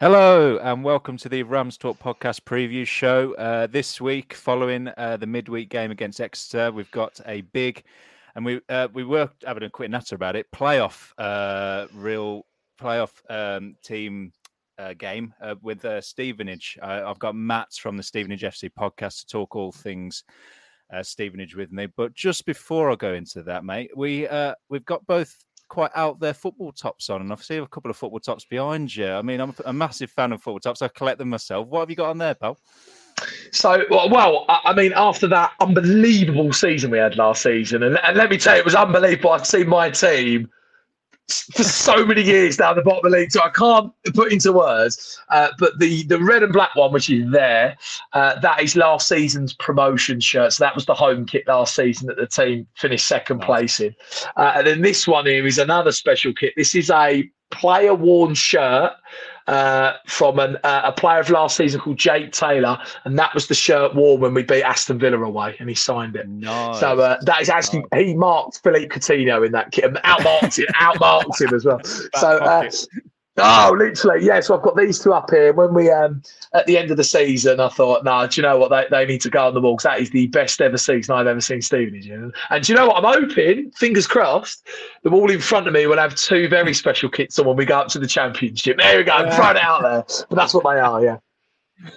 Hello and welcome to the Rams Talk podcast preview show. Uh, this week, following uh, the midweek game against Exeter, we've got a big, and we uh, we were having a quick natter about it, playoff, uh, real playoff um, team uh, game uh, with Stevenage. I've got Matt from the Stevenage FC podcast to talk all things Stevenage with me. But just before I go into that, mate, we we've got both quite out there football tops on, and I see a couple of football tops behind you. I mean, I'm a massive fan of football tops. I collect them myself. What have you got on there, pal? So, well, I mean, after that unbelievable season we had last season, and, and let me tell you, it was unbelievable. I've seen my team for so many years down the bottom of the league, so I can't put into words. Uh, but the the red and black one, which is there, uh, that is last season's promotion shirt. So that was the home kit last season that the team finished second place in. Uh, and then this one here is another special kit. This is a player worn shirt uh, from an, uh, a player of last season called Jake Taylor, and that was the shirt worn when we beat Aston Villa away, and he signed it. Nice. So uh, that is actually nice. he marked Philippe Coutinho in that kit, outmarked him, outmarked him as well. so uh, Oh, literally, yeah. So I've got these two up here. When we um at the end of the season, I thought, no, nah, do you know what? They, they need to go on the wall because that is the best ever season I've ever seen Stevenage. You And do you know what? I'm hoping, fingers crossed, the wall in front of me will have two very special kits on when we go up to the championship. There we go, yeah. throw it out there. But that's what they are, yeah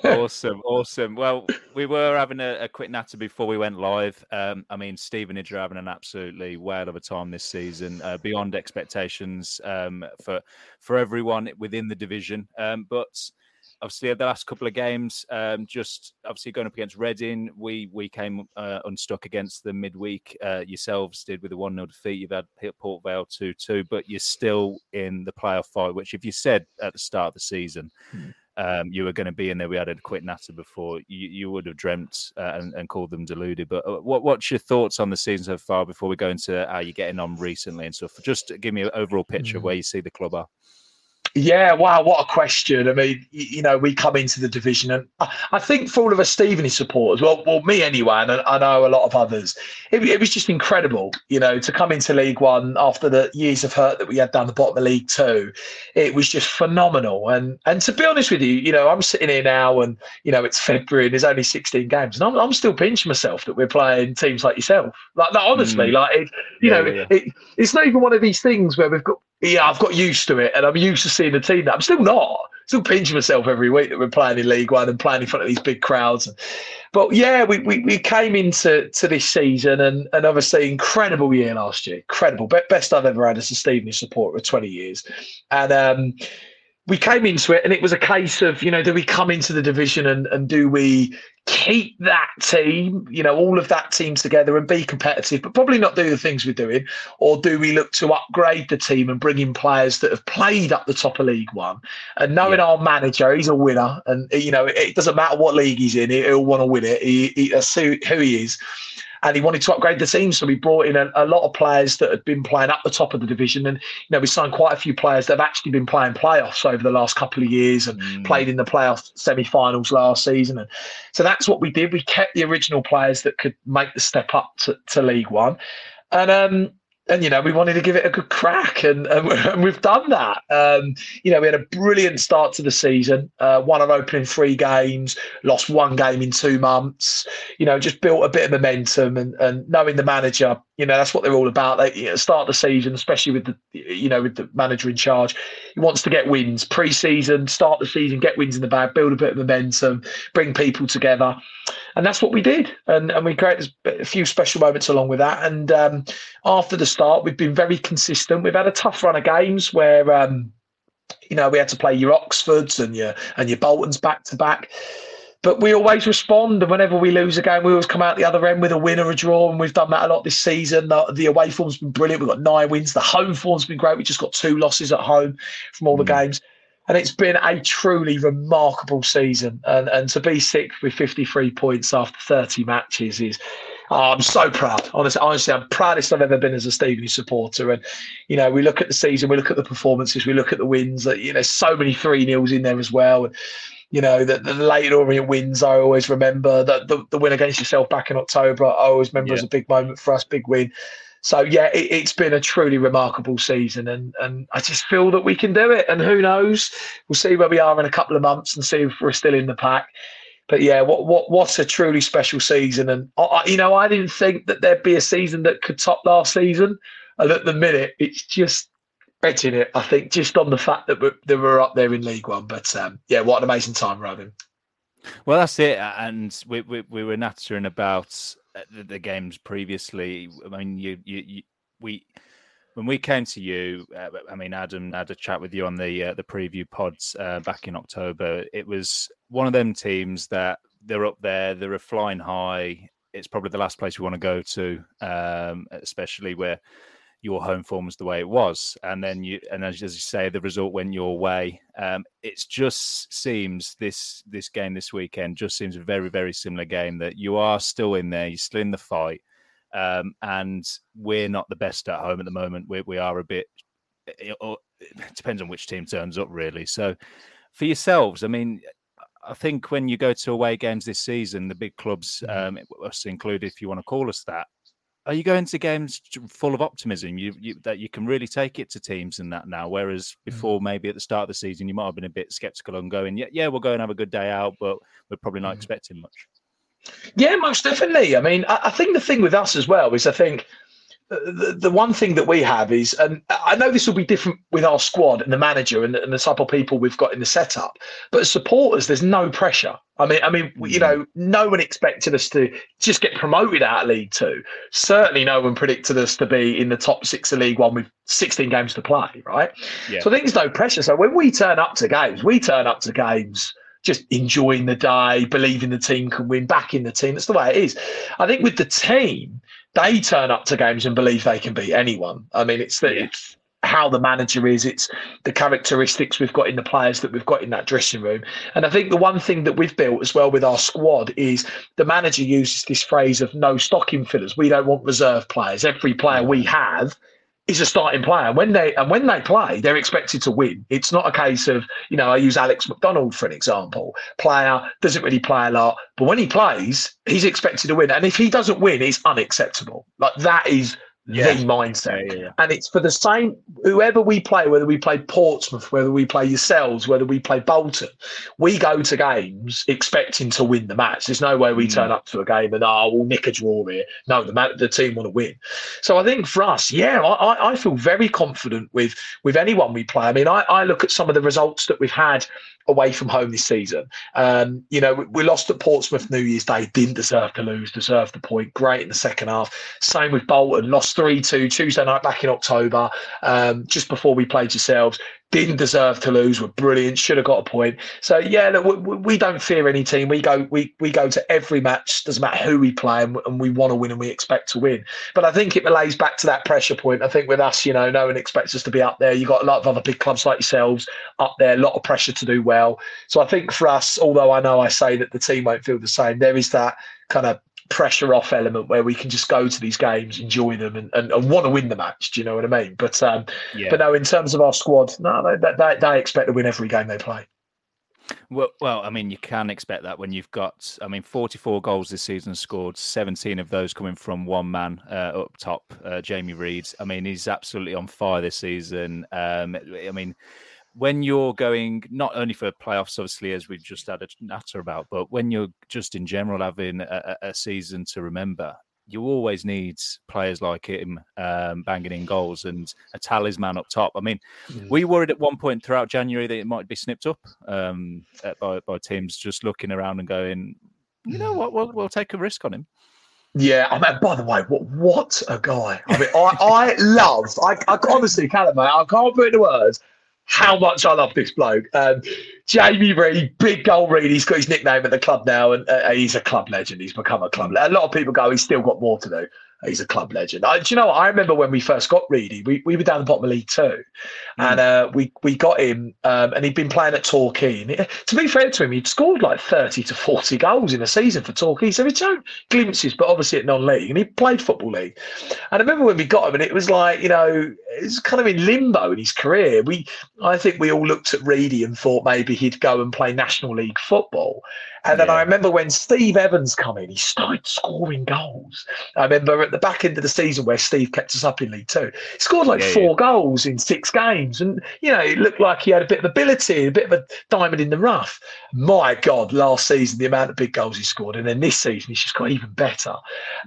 awesome, awesome. Well, we were having a, a, quick natter before we went live. Um, I mean, Stevenage are having an absolutely whale of a time this season, uh, beyond expectations um, for for everyone within the division. Um, but obviously, the last couple of games, um, just obviously going up against Reading, we we came uh, unstuck against the midweek. Uh, yourselves did with a one 0 defeat. You've had Port Vale two two, but you're still in the playoff fight. Which, if you said at the start of the season. Hmm um, you were going to be in there. We had a quick natter before. You, you would have dreamt uh, and, and, called them deluded. But uh, what, what's your thoughts on the season so far before we go into how you're getting on recently and stuff? Just give me an overall picture mm. of where you see the club are. Yeah, wow, what a question. I mean, you know, we come into the division, and I think for all of us Stevenage supporters, well, well, me anyway, and I know a lot of others, it, it, was just incredible, you know, to come into League One after the years of hurt that we had down the bottom of League Two. It was just phenomenal. And and to be honest with you, you know, I'm sitting here now, and you know, it's February, and there's only 16 games, and I'm, I'm still pinching myself that we're playing teams like yourself. Like, like honestly, mm. like, it, you yeah, know, yeah. It, it's not even one of these things where we've got yeah, I've got used to it, and I'm used to seeing the team. That I'm still not. Still pinching myself every week that we're playing in League One and playing in front of these big crowds. But yeah, we, we, we came into to this season and, and obviously incredible year last year. Incredible, best I've ever had as a Stevenage supporter for 20 years, and um, we came into it and it was a case of, you know, do we come into the division and, and do we keep that team, you know, all of that team together and be competitive, but probably not do the things we're doing? Or do we look to upgrade the team and bring in players that have played up the top of League One? And knowing yeah. our manager, he's a winner. And, you know, it, doesn't matter what league he's in, he'll want to win it. He, he, that's who, who he is and he wanted to upgrade the team. So we brought in a, a, lot of players that had been playing at the top of the division, and you know we signed quite a few players that have actually been playing playoffs over the last couple of years and mm. played in the playoff semi-finals last season. And so that's what we did. We kept the original players that could make the step up to, to League One, and um, and you know we wanted to give it a good crack and, and, we've done that. Um, you know we had a brilliant start to the season uh, won our opening three games lost one game in two months you know just built a bit of momentum and, and knowing the manager you know that's what they're all about. They you know, start the season especially with the you know with the manager in charge he wants to get wins. Pre-season start the season get wins in the bag build a bit of momentum bring people together and that's what we did and, and we created a few special moments along with that and um, after the start we've been very consistent we've had a tough run of games where um, you know we had to play your oxfords and your and your boltons back to back but we always respond. And whenever we lose a game, we always come out the other end with a win or a draw. And we've done that a lot this season. The, the away form's been brilliant. We've got nine wins. The home form's been great. We just got two losses at home from all mm. the games. And it's been a truly remarkable season. And, and to be sixth with 53 points after 30 matches is, oh, I'm so proud. Honestly, honestly, I'm proudest I've ever been as a Stevenage supporter. And, you know, we look at the season, we look at the performances, we look at the wins. That You know, so many 3 nils in there as well. And, you know, the, the late Orient wins, I always remember. The, the, the win against yourself back in October, I always remember yeah. as a big moment for us, big win. So yeah, it, has been a truly remarkable season, and and I just feel that we can do it. And who knows? We'll see where we are in a couple of months and see if we're still in the pack. But yeah, what what what's a truly special season? And I, you know, I didn't think that there'd be a season that could top last season. And at the minute, it's just betting it, I think, just on the fact that we're, that we're up there in League One. But um, yeah, what an amazing time, Robin. Well, that's it. And we, we, we were nattering about the, the, games previously. I mean, you, you, you, we, when we came to you, uh, I mean, Adam had a chat with you on the uh, the preview pods uh, back in October. It was one of them teams that they're up there, they're flying high. It's probably the last place we want to go to, um, especially where your home form was the way it was, and then you and as, as you say, the result went your way. Um, it just seems this this game this weekend just seems a very very similar game that you are still in there, you're still in the fight, um, and we're not the best at home at the moment. We we are a bit. It, it depends on which team turns up, really. So, for yourselves, I mean, I think when you go to away games this season, the big clubs, mm-hmm. um, us included, if you want to call us that, are you going to games full of optimism you, you, that you can really take it to teams and that now whereas mm. before maybe at the start of the season you might have been a bit skeptical on going yeah yeah we'll go and have a good day out but we're probably not mm. expecting much yeah most definitely i mean I, I think the thing with us as well is i think the, the one thing that we have is, and I know this will be different with our squad and the manager and the, and the type of people we've got in the setup, but as supporters, there's no pressure. I mean, I mean, you mm-hmm. know, no one expected us to just get promoted out of League Two. Certainly, no one predicted us to be in the top six of League One with 16 games to play, right? Yeah. So I think there's no pressure. So when we turn up to games, we turn up to games just enjoying the day, believing the team can win, back in the team. That's the way it is. I think with the team, they turn up to games and believe they can beat anyone. I mean, it's the, yeah. it's how the manager is, it's the characteristics we've got in the players that we've got in that dressing room. And I think the one thing that we've built as well with our squad is the manager uses this phrase of no stocking fillers. We don't want reserve players. Every player we have is a starting player. When they and when they play, they're expected to win. It's not a case of you know I use Alex McDonald for an example. Player doesn't really play a lot, but when he plays, he's expected to win. And if he doesn't win, it's unacceptable. Like that is yeah. the mindset. Yeah, yeah, and it's for the same whoever we play, whether we play Portsmouth, whether we play yourselves, whether we play Bolton, we go to games expecting to win the match. There's no way we mm. turn up to a game and oh we'll nick a draw here. No, the the team want to win. So I think for us, yeah, I, I feel very confident with with anyone we play. I mean, I, I look at some of the results that we've had away from home this season. Um, you know, we, we, lost at Portsmouth New Year's Day, didn't deserve to lose, deserved the point. Great in the second half. Same with Bolton, lost 3 2 Tuesday night back in October, um, just before we played yourselves didn't deserve to lose. Were brilliant. Should have got a point. So yeah, look, we, we, don't fear any team. We go we we go to every match. Doesn't matter who we play, and, and we want to win, and we expect to win. But I think it relates back to that pressure point. I think with us, you know, no one expects us to be up there. You got a lot of other big clubs like yourselves up there. A lot of pressure to do well. So I think for us, although I know I say that the team won't feel the same, there is that kind of pressure off element where we can just go to these games, enjoy them, and, and, and want to win the match. Do you know what I mean? But um, yeah. but no, in terms of our squad, no, they, they, they expect to win every game they play. Well, well, I mean, you can expect that when you've got, I mean, 44 goals this season scored, 17 of those coming from one man uh, up top, uh, Jamie Reid. I mean, he's absolutely on fire this season. Um, I mean, when you're going not only for playoffs, obviously, as we've just had a natter about, but when you're just in general having a, a season to remember, you always need players like him um, banging in goals and a talisman up top. I mean, mm. we worried at one point throughout January that it might be snipped up um, by, by teams just looking around and going, you know what, we'll, we'll take a risk on him. Yeah, I mean, by the way, what what a guy! I mean, I, I love, I, I honestly, Callum, mate, I can't put into words how much I love this bloke. Um, Jamie Reid, big goal Reid. He's got his nickname at the club now, and uh, he's a club legend. He's become a club. A lot of people go, he's still got more to do. He's a club legend. I, do you know what? I remember when we first got Reedy, we, we were down the bottom of League Two, mm. and uh, we we got him, um, and he'd been playing at Torquay. To be fair to him, he'd scored like thirty to forty goals in a season for Torquay. So he'd shown glimpses, but obviously at non-league, and he played football league. And I remember when we got him, and it was like you know, it's kind of in limbo in his career. We, I think we all looked at Reedy and thought maybe he'd go and play National League football. And then yeah. I remember when Steve Evans come in, he started scoring goals. I remember at the back end of the season where Steve kept us up in League Two, he scored like yeah, four yeah. goals in six games, and you know it looked like he had a bit of ability, a bit of a diamond in the rough. My God, last season the amount of big goals he scored, and then this season he's just got even better.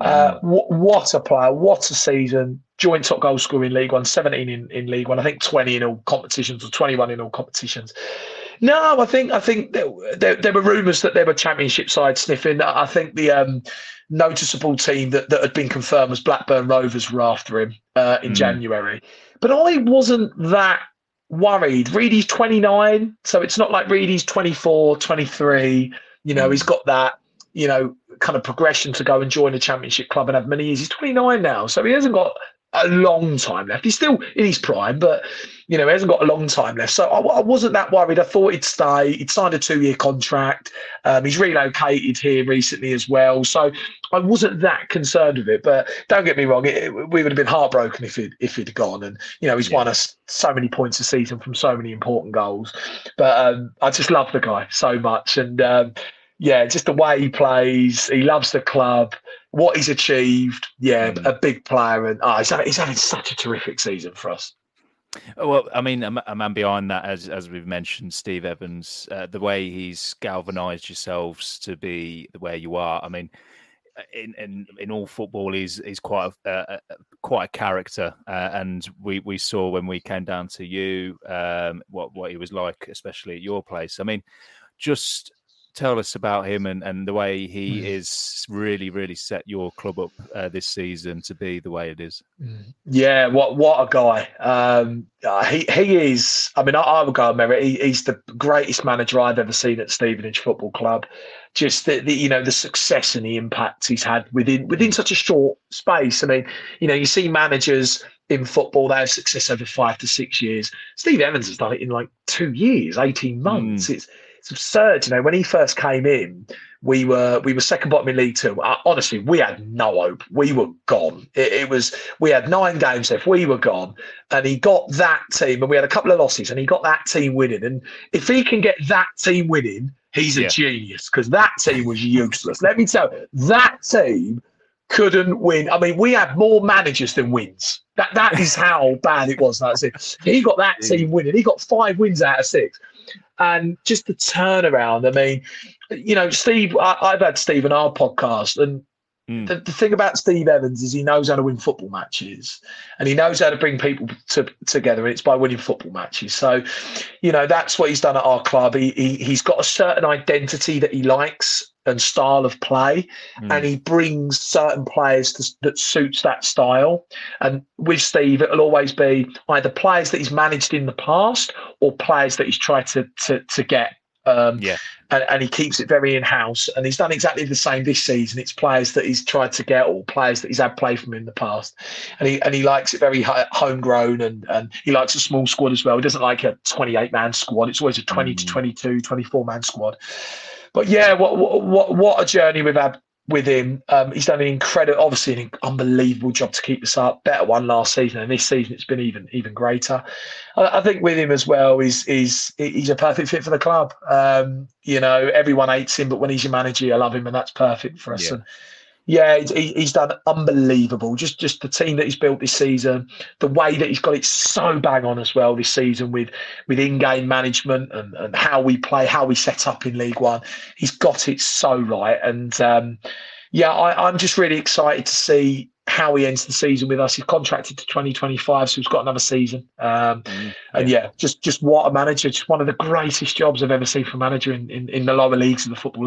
Uh, w- what a player! What a season! joint top goal scorer in League One, 17 in, in League One, I think 20 in all competitions or 21 in all competitions. No, I think I think there, there, there were rumours that there were championship sides sniffing. I think the um, noticeable team that, that had been confirmed was Blackburn Rovers were after him uh, in mm. January. But I wasn't that worried. Reedy's 29, so it's not like Reedy's 24, 23. You know, mm. he's got that, you know, kind of progression to go and join a championship club and have many years. He's 29 now, so he hasn't got a long time left. He's still in his prime, but you know, he hasn't got a long time left. So I, I wasn't that worried. I thought he'd stay. He'd signed a two year contract. Um, he's relocated here recently as well. So I wasn't that concerned with it. But don't get me wrong, it, it, we would have been heartbroken if he'd, if he'd gone. And, you know, he's yeah. won us so many points a season from so many important goals. But um, I just love the guy so much. And, um, yeah, just the way he plays. He loves the club what he's achieved, yeah, mm. a big player, and oh, he's, having, he's having such a terrific season for us. Well, I mean, a man behind that, as as we've mentioned, Steve Evans, uh, the way he's galvanised yourselves to be where you are. I mean, in in, in all football, he's he's quite a, a quite a character, uh, and we we saw when we came down to you um, what what he was like, especially at your place. I mean, just tell us about him and, and the way he mm. is really, really set your club up uh, this season to be the way it is. Mm. Yeah, what what a guy! Um, uh, he he is. I mean, I, I would go merit. He, he's the greatest manager I've ever seen at Stevenage Football Club. Just the, the, you know the success and the impact he's had within within such a short space. I mean, you know, you see managers in football they have success over five to six years. Steve Evans has done it in like two years, eighteen months. Mm. It's it's absurd. You know, when he first came in, we were we were second bottom in League Two. Uh, honestly, we had no hope. We were gone. It, it, was we had nine games left. We were gone, and he got that team, and we had a couple of losses, and he got that team winning. And if he can get that team winning, he's a yeah. genius because that team was useless. Let me tell you, that team couldn't win. I mean, we had more managers than wins. That that is how bad it was. That's it. He got that team winning. He got five wins out of six and just the turnaround. I mean, you know, Steve, I, have had Steve on our podcast, and mm. the, the, thing about Steve Evans is he knows how to win football matches, and he knows how to bring people to, together. And it's by winning football matches. So, you know, that's what he's done at our club. He, he he's got a certain identity that he likes and style of play, mm. and he brings certain players to, that suits that style. And with Steve, it'll always be either players that he's managed in the past or players that he's tried to to, to get. Um, yeah, and, and, he keeps it very in house, and he's done exactly the same this season. It's players that he's tried to get, or players that he's had play from in the past, and he and he likes it very homegrown, and and he likes a small squad as well. He doesn't like a 28 man squad. It's always a 20 mm. to 22, 24 man squad but yeah, what what what a journey we've had with him. Um, he's done an incredible, obviously an unbelievable job to keep us up. Better one last season, and this season it's been even even greater. I, I think with him as well, he's he's he's a perfect fit for the club. Um, you know, everyone hates him, but when he's your manager, I love him, and that's perfect for us. Yeah. And, yeah, he's done unbelievable. Just just the team that he's built this season, the way that he's got it so bang on as well this season with with in-game management and, and how we play, how we set up in League One. He's got it so right, and um, yeah, I, I'm just really excited to see how he ends the season with us. He's contracted to 2025, so he's got another season. Um, mm, and yeah, just just what a manager! Just one of the greatest jobs I've ever seen for a manager in, in, in the lower leagues of the football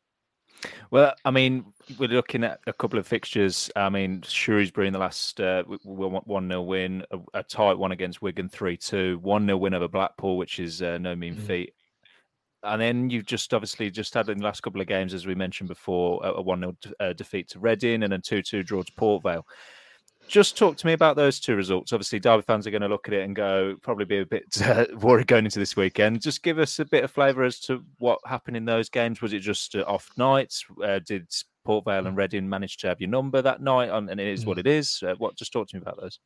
Well, I mean, we're looking at a couple of fixtures. I mean, Shrewsbury in the last uh, 1 0 win, a, a, tight one against Wigan 3 2, 1 0 win over Blackpool, which is uh, no mean mm. feat. And then you've just obviously just had in the last couple of games, as we mentioned before, a 1 0 uh, defeat to Reading and a 2 2 draw to Port Vale just talk to me about those two results. Obviously, Derby fans are going to look at it and go, probably be a bit uh, worried going into this weekend. Just give us a bit of flavour as to what happened in those games. Was it just uh, off nights? Uh, did Port Vale and Reading manage to have your number that night? and it is what mm. it is. Uh, what? Just talk to me about those.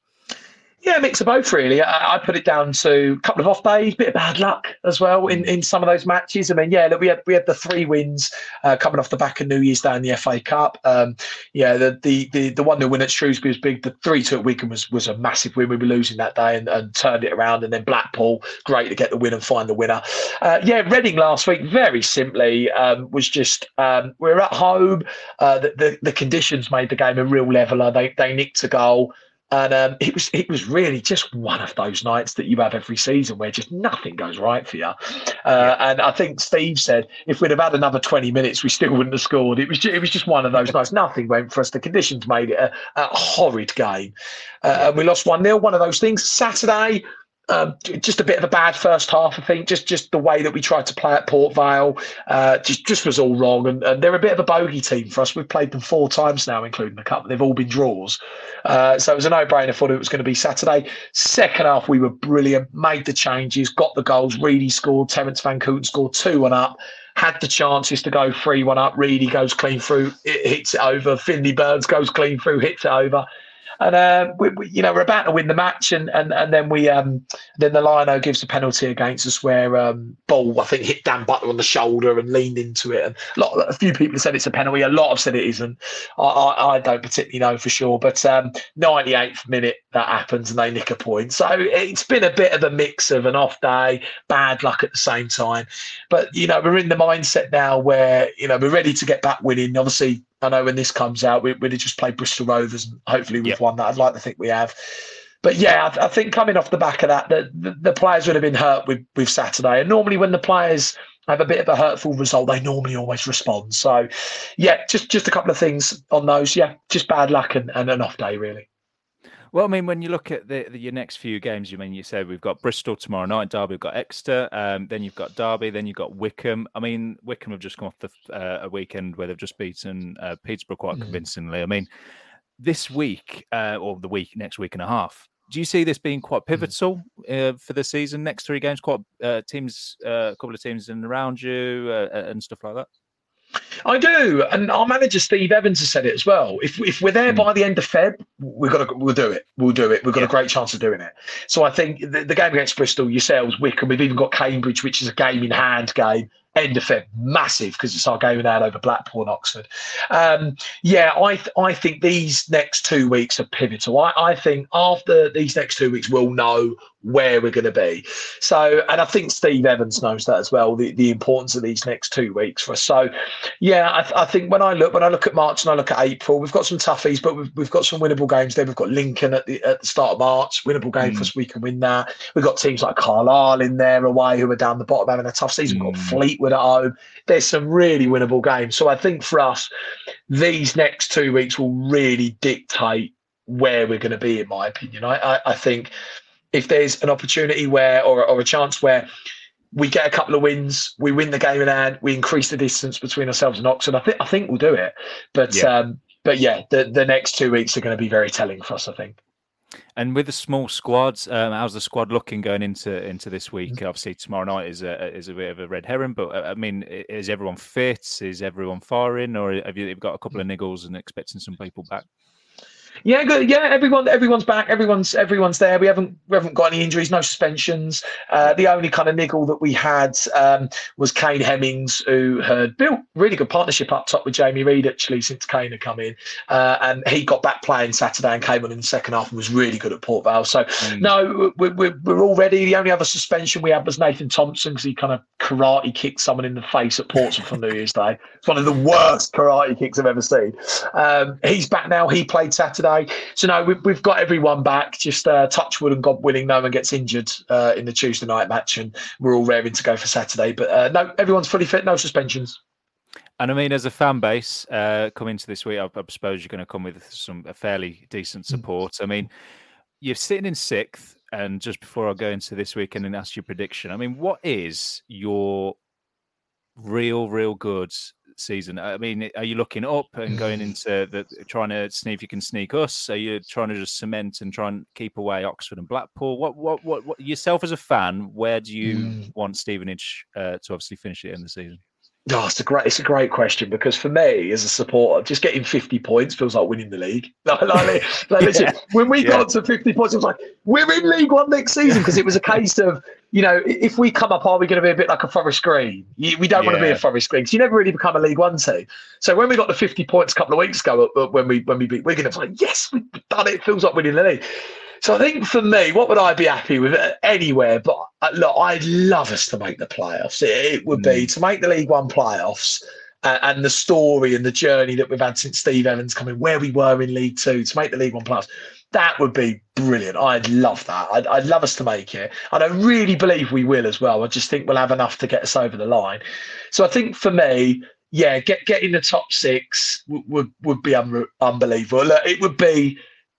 Yeah, mix of both really. I, I, put it down to a couple of off days, bit of bad luck as well in, in some of those matches. I mean, yeah, we had we had the three wins uh, coming off the back of New Year's Day in the FA Cup. Um, yeah, the the the, the one 0 win at Shrewsbury was big. The three two at Wigan was was a massive win. We were losing that day and, and turned it around. And then Blackpool, great to get the win and find the winner. Uh, yeah, Reading last week, very simply, um, was just um, we are at home. Uh, the, the the conditions made the game a real leveler. They they nicked a goal. And um, it was it was really just one of those nights that you have every season where just nothing goes right for you. Uh, yeah. And I think Steve said if we'd have had another twenty minutes, we still wouldn't have scored. It was just, it was just one of those nights. Nothing went for us. The conditions made it a, a horrid game, uh, and we lost one 0 One of those things. Saturday, um, just a bit of a bad first half, I think. Just just the way that we tried to play at Port Vale, uh, just just was all wrong. And, and, they're a bit of a bogey team for us. We've played them four times now, including the cup. They've all been draws, uh, so it was a no-brainer. Thought it was going to be Saturday. Second half, we were brilliant. Made the changes, got the goals. Reedy scored. Terence Vancooten scored two one up. Had the chances to go three one up. Reedy goes clean through, it hits it over. Finley Burns goes clean through, hits it over and uh, we, we, you know we're about to win the match, and and, and then we um then the Lino gives a penalty against us where um Ball I think hit Dan Butler on the shoulder and leaned into it, and a, lot, a few people said it's a penalty, a lot have said it isn't. I I, I don't particularly know for sure, but um 98th minute that happens and they nick a point. So it's been a bit of a mix of an off day, bad luck at the same time. But you know we're in the mindset now where you know we're ready to get back winning. Obviously I know when this comes out, we, would have just played Bristol Rovers, and hopefully we've yep. won that. I'd like to think we have. But yeah, I, I think coming off the back of that, the, the, the, players would have been hurt with, with Saturday. And normally, when the players have a bit of a hurtful result, they normally always respond. So, yeah, just just a couple of things on those. Yeah, just bad luck and, and an off day, really. Well, I mean, when you look at the, the, your next few games, you mean you said we've got Bristol tomorrow night, Derby, we've got Exeter, um, then you've got Derby, then you've got Wycombe. I mean, Wycombe have just come off the, uh, a weekend where they've just beaten uh, Peterborough quite mm. convincingly. I mean, this week uh, or the week next week and a half, do you see this being quite mm. pivotal mm. for the season? Next three games, quite uh, teams, uh, a couple of teams in around you and stuff like that. I do, and our manager Steve Evans has said it as well. If if we're there mm. by the end of Feb, we've got to we'll do it. We'll do it. We've got yeah. a great chance of doing it. So I think the, the, game against Bristol, yourselves, Wycombe, we've even got Cambridge, which is a game in hand game. End of Feb, massive because it's our game out over Blackpool and Oxford. Um, yeah, I th- I think these next two weeks are pivotal. I, I think after these next two weeks, we'll know where we're going to be. So, and I think Steve Evans knows that as well. The, the importance of these next two weeks for us. So, yeah, I, th- I think when I look when I look at March and I look at April, we've got some toughies, but we've, we've got some winnable games there. We've got Lincoln at the at the start of March, winnable game mm. for us. We can win that. We've got teams like Carlisle in there away who are down the bottom having a tough season. We've got mm. At home. There's some really winnable games. So I think for us, these next two weeks will really dictate where we're going to be, in my opinion. I, I, I think if there's an opportunity where or, or a chance where we get a couple of wins, we win the game in hand, we increase the distance between ourselves and Oxford. I think I think we'll do it. But yeah. um, but yeah, the the next two weeks are going to be very telling for us. I think. And with the small squads, um, how's the squad looking going into into this week? Mm-hmm. Obviously, tomorrow night is a is a bit of a red herring, but uh, I mean, is everyone fit? Is everyone firing, or have you got a couple of niggles and expecting some people back? Yeah, good. Yeah, everyone, everyone's back. Everyone's everyone's there. We haven't we haven't got any injuries, no suspensions. Uh, the only kind of niggle that we had um, was Kane Hemmings, who had built really good partnership up top with Jamie Reid actually since Kane had come in, uh, and he got back playing Saturday and came on in the second half and was really good at Port Vale. So mm. no, we're, we're, we're all ready. The only other suspension we had was Nathan Thompson because he kind of karate kicked someone in the face at Portsmouth on New Year's Day. It's one of the worst karate kicks I've ever seen. Um, he's back now. He played Saturday today. So no, we've, we've got everyone back. Just uh, touch wood and God willing, no one gets injured uh, in the Tuesday night match, and we're all raring to go for Saturday. But uh, no, everyone's fully fit, no suspensions. And I mean, as a fan base uh, coming to this week, I, I suppose you're going to come with some a fairly decent mm. support. I mean, you're sitting in sixth, and just before I go into this week and ask your prediction, I mean, what is your real, real good season? I mean, are you looking up and going into the trying to see if you can sneak us? Are you trying to just cement and try and keep away Oxford and Blackpool? What, what, what, what yourself as a fan? Where do you mm. want Stevenage uh, to obviously finish it in the season? Oh, it's a great, it's a great question because for me as a supporter, just getting 50 points feels like winning the league. Like, like, like yeah. when we yeah. got to 50 points, it was like we're in League One next season because it was a case of you know if we come up, are we going to be a bit like a Forest Green? We don't yeah. want to be a Forest Green because you never really become a League One team. So when we got the 50 points a couple of weeks ago, uh, when we when we beat Wigan, it's like yes, we've done it. It feels like winning the league. So I think for me, what would I be happy with anywhere? But uh, look, I'd love us to make the playoffs. It, it would be mm. to make the League One playoffs. Uh, and the story and the journey that we've had since Steve Evans coming, where we were in League Two to make the League One playoffs, that would be brilliant. I'd love that. I'd, I'd, love us to make it. And I really believe we will as well. I just think we'll have enough to get us over the line. So I think for me, yeah, get getting the top six would would, would be un- unbelievable. Look, it would be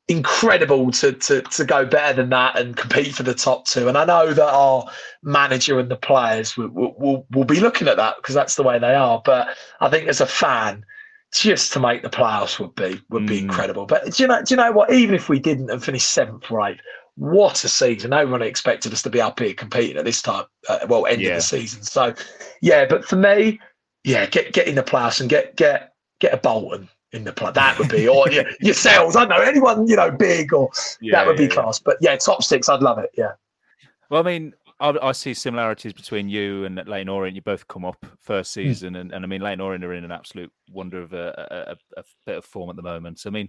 incredible to, to to go better than that and compete for the top two. And I know that our manager and the players will will, will be looking at that because that's the way they are. But I think as a fan, just to make the playoffs would be would mm. be incredible. But do you know do you know what? Even if we didn't and finished seventh or eighth, what a season! No one expected us to be up here competing at this time. Uh, well, end yeah. of the season. So yeah, but for me, yeah, get get in the playoffs and get get get a Bolton in the play. That would be, or yeah, yourselves. I don't know anyone you know big or yeah, that would be class. But yeah, top six, I'd love it. Yeah. Well, I mean, I, I, see similarities between you and Leyton Orient. You both come up first hmm. season, mm. and, and I mean, Leyton Orient are in an absolute wonder of a, a, a, bit of form at the moment. I mean,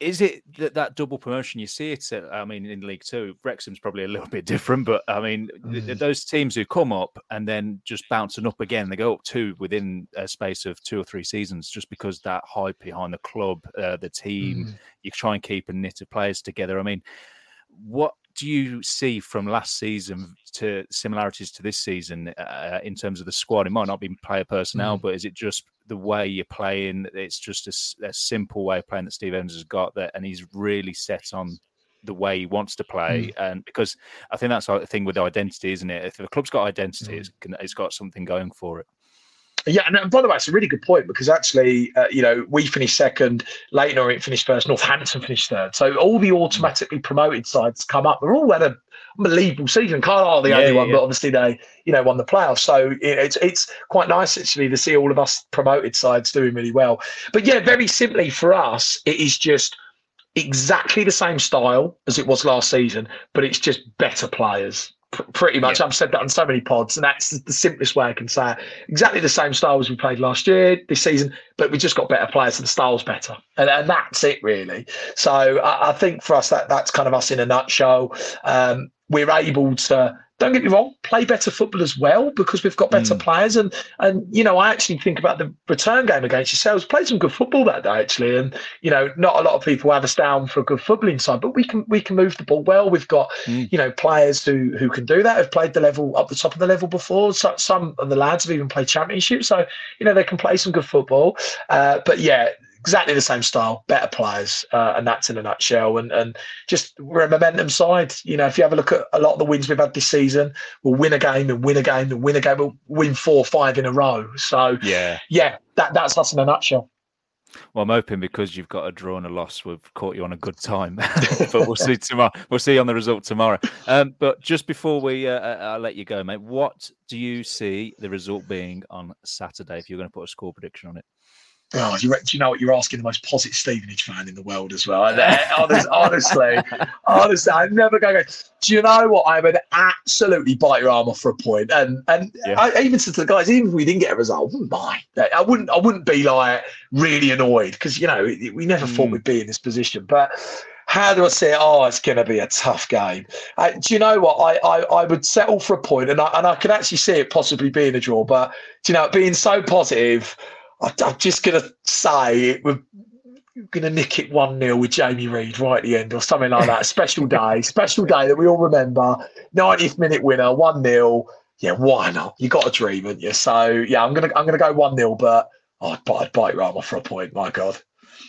is it that, that double promotion you see it at, i mean in league two wrexham's probably a little bit different but i mean mm. those teams who come up and then just bouncing up again they go up two within a space of two or three seasons just because that hype behind the club uh, the team mm. you try and keep a knit of players together i mean what do you see from last season to similarities to this season uh, in terms of the squad? It might not be player personnel, mm. but is it just the way you're playing? It's just a, a, simple way of playing that Steve Evans has got that, and he's really set on the way he wants to play. Mm. And because I think that's the thing with identity, isn't it? If the club's got identity, mm. it's, it's got something going for it. Yeah, and by the way, it's a really good point because actually, uh, you know, we finished second, Orient finished first, Northampton finished third. So all the automatically promoted sides come up. They're all had an unbelievable season. Carlisle the yeah, only yeah, one, yeah. but obviously they, you know, won the playoffs. So it's it's quite nice actually to see all of us promoted sides doing really well. But yeah, very simply for us, it is just exactly the same style as it was last season, but it's just better players Pr- pretty much. Yeah. I've said that on so many pods, and that's the simplest way I can say it. Exactly the same style as we played last year, this season, but we just got better players, and the style's better, and, and that's it really. So I, I, think for us, that that's kind of us in a nutshell. Um, we're able to don't get me wrong, play better football as well because we've got better mm. players. And and you know, I actually think about the return game against yourselves. Played some good football that day actually, and you know, not a lot of people have us down for a good footballing side, but we can we can move the ball well. We've got mm. you know players who who can do that. Have played the level up the top of the level before. So, some of the lads have even played championship, so you know they can play some good football. Uh, but yeah, exactly the same style, better players, uh, and that's in a nutshell. And and just we're a momentum side. You know, if you have a look at a lot of the wins we've had this season, we'll win a game and win a game and win a game. We'll win four, or five in a row. So yeah, yeah, that that's us in a nutshell. Well, I'm hoping because you've got a draw and a loss, we've caught you on a good time. but we'll see tomorrow. We'll see on the result tomorrow. Um, but just before we, uh, uh, I'll let you go, mate. What do you see the result being on Saturday? If you're going to put a score prediction on it. Oh, you, do you know what? You're asking the most positive Stevenage fan in the world as well. honestly, honestly, honestly, I'm never going to. Do you know what? I would absolutely bite your arm off for a point. And and yeah. I even said to the guys, even if we didn't get a result, I wouldn't mind. I wouldn't. I wouldn't be like really annoyed because you know we never mm. thought we'd be in this position. But how do I say? Oh, it's going to be a tough game. Uh, do you know what? I, I I would settle for a point, and I and I could actually see it possibly being a draw. But do you know, being so positive. I, am just going to say we're going to nick it 1 0 with Jamie Reid right at the end or something like that. special day, special day that we all remember. 90th minute winner, 1 0. Yeah, why not? You got a dream, haven't you? So, yeah, I'm going to I'm gonna go 1 0, but oh, I'd, I'd bite arm off for a point. My God.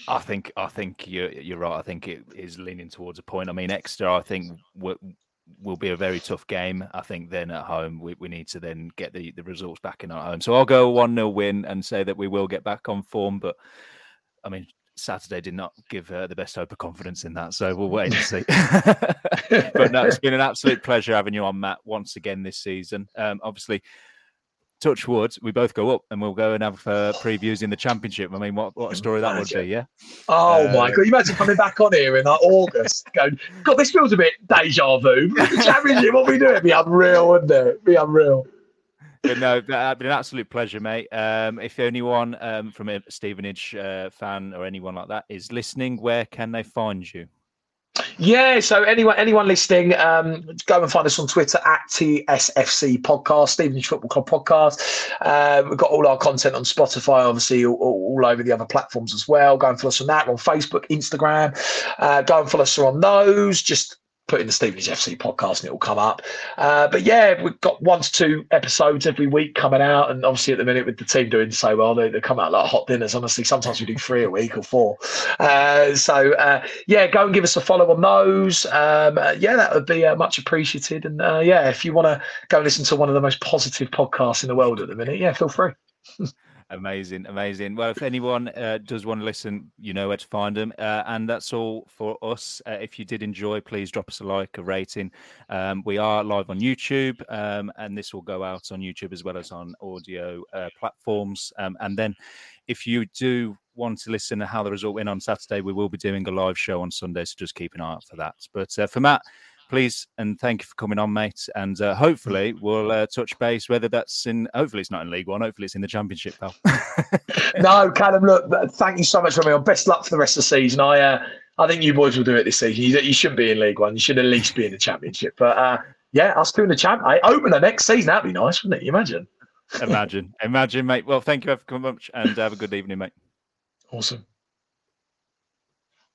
I think I think you're you're right. I think it is leaning towards a point. I mean, Exeter. I think will be a very tough game. I think then at home we, we need to then get the, the results back in our home. So I'll go one 0 win and say that we will get back on form. But I mean, Saturday did not give uh, the best hope of confidence in that. So we'll wait and see. but no, it's been an absolute pleasure having you on, Matt, once again this season. Um, obviously, touch wood, we both go up and we'll go and have uh, previews in the championship. I mean, what, what a story that would be, yeah? Oh uh, my God. You imagine coming back on here in like August going, God, this feels a bit deja vu. championship, what we doing? It'd be unreal, wouldn't it? It'd be unreal. But no, that's been an absolute pleasure, mate. Um, if anyone um, from a Stevenage uh, fan or anyone like that is listening, where can they find you? Yeah, so anyone anyone listening, um, go and find us on Twitter at TSFC Podcast, Stevenage Football Club Podcast. Uh, we've got all our content on Spotify, obviously, all, all, over the other platforms as well. Go and follow us on that, on Facebook, Instagram. Uh, go and follow us on those. Just put in the Stevenage FC podcast and it will come up. Uh, but yeah, we've got one to two episodes every week coming out. And obviously, at the minute, with the team doing so well, they, they come out like hot dinners. Honestly, sometimes we do three a week or four. Uh, so uh, yeah, go and give us a follow on those. Um, uh, yeah, that would be uh, much appreciated. And uh, yeah, if you want to go listen to one of the most positive podcasts in the world at the minute, yeah, feel free. Amazing, amazing. Well, if anyone uh, does want to listen, you know where to find them. Uh, and that's all for us. Uh, if you did enjoy, please drop us a like, a rating. Um, we are live on YouTube, um, and this will go out on YouTube as well as on audio uh, platforms. Um, and then, if you do want to listen to how the result went on Saturday, we will be doing a live show on Sunday. So just keep an eye out for that. But uh, for Matt, please and thank you for coming on, mate. And uh, hopefully we'll uh, touch base. Whether that's in, hopefully it's not in League One. Hopefully it's in the Championship, pal. no, Callum. Look, thank you so much for me. On best luck for the rest of the season. I, uh, I think you boys will do it this season. You, you shouldn't be in League One. You should at least be in the Championship. But uh, yeah, us two in the champ. I open the next season. That'd be nice, wouldn't it? You imagine? imagine, imagine, mate. Well, thank you very much, and have a good evening, mate. Awesome.